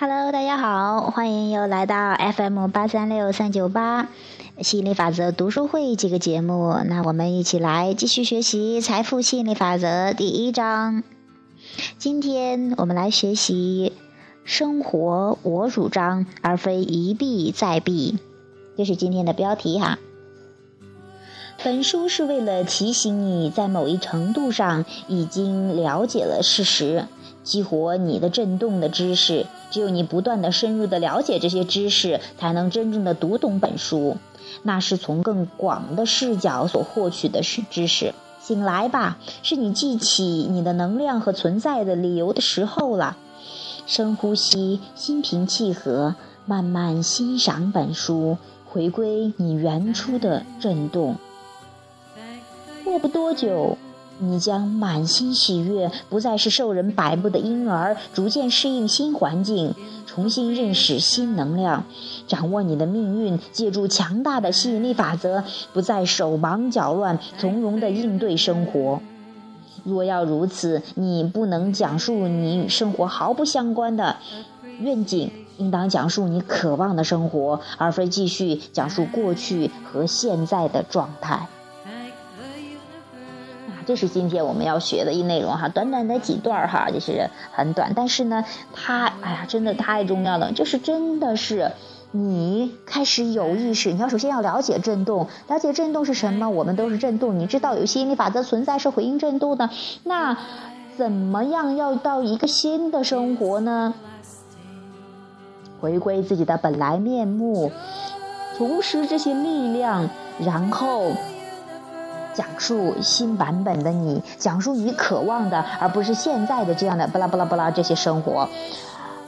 Hello，大家好，欢迎又来到 FM 八三六三九八吸引力法则读书会这个节目。那我们一起来继续学习财富吸引力法则第一章。今天我们来学习生活我主张，而非一弊再弊，这是今天的标题哈。本书是为了提醒你在某一程度上已经了解了事实，激活你的震动的知识。只有你不断的深入的了解这些知识，才能真正的读懂本书。那是从更广的视角所获取的是知识。醒来吧，是你记起你的能量和存在的理由的时候了。深呼吸，心平气和，慢慢欣赏本书，回归你原初的震动。过不多久，你将满心喜悦，不再是受人摆布的婴儿，逐渐适应新环境，重新认识新能量，掌握你的命运，借助强大的吸引力法则，不再手忙脚乱，从容地应对生活。若要如此，你不能讲述你与生活毫不相关的愿景，应当讲述你渴望的生活，而非继续讲述过去和现在的状态。这是今天我们要学的一内容哈，短短的几段哈，就是很短，但是呢，它哎呀，真的太重要了，就是真的是你开始有意识，你要首先要了解震动，了解震动是什么，我们都是震动，你知道有吸引力法则存在是回应震动的，那怎么样要到一个新的生活呢？回归自己的本来面目，重拾这些力量，然后。讲述新版本的你，讲述你渴望的，而不是现在的这样的巴拉巴拉巴拉这些生活，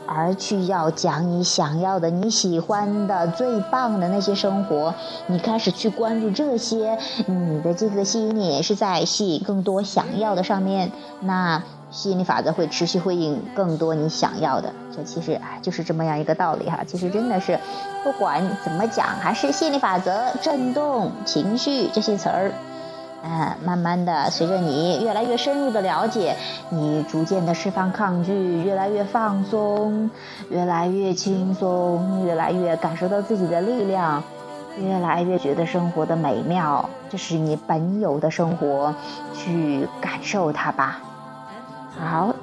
而去要讲你想要的、你喜欢的、最棒的那些生活。你开始去关注这些，你的这个吸引力也是在吸引更多想要的上面。那吸引力法则会持续回应更多你想要的。这其实哎，就是这么样一个道理哈。其实真的是，不管怎么讲，还是吸引力法则、震动、情绪这些词儿。嗯，慢慢的，随着你越来越深入的了解，你逐渐的释放抗拒，越来越放松，越来越轻松，越来越感受到自己的力量，越来越觉得生活的美妙，这是你本有的生活，去感受它吧。好，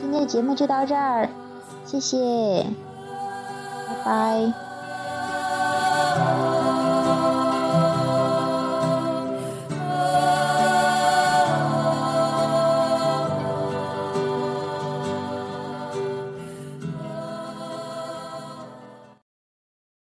今天的节目就到这儿，谢谢，拜拜。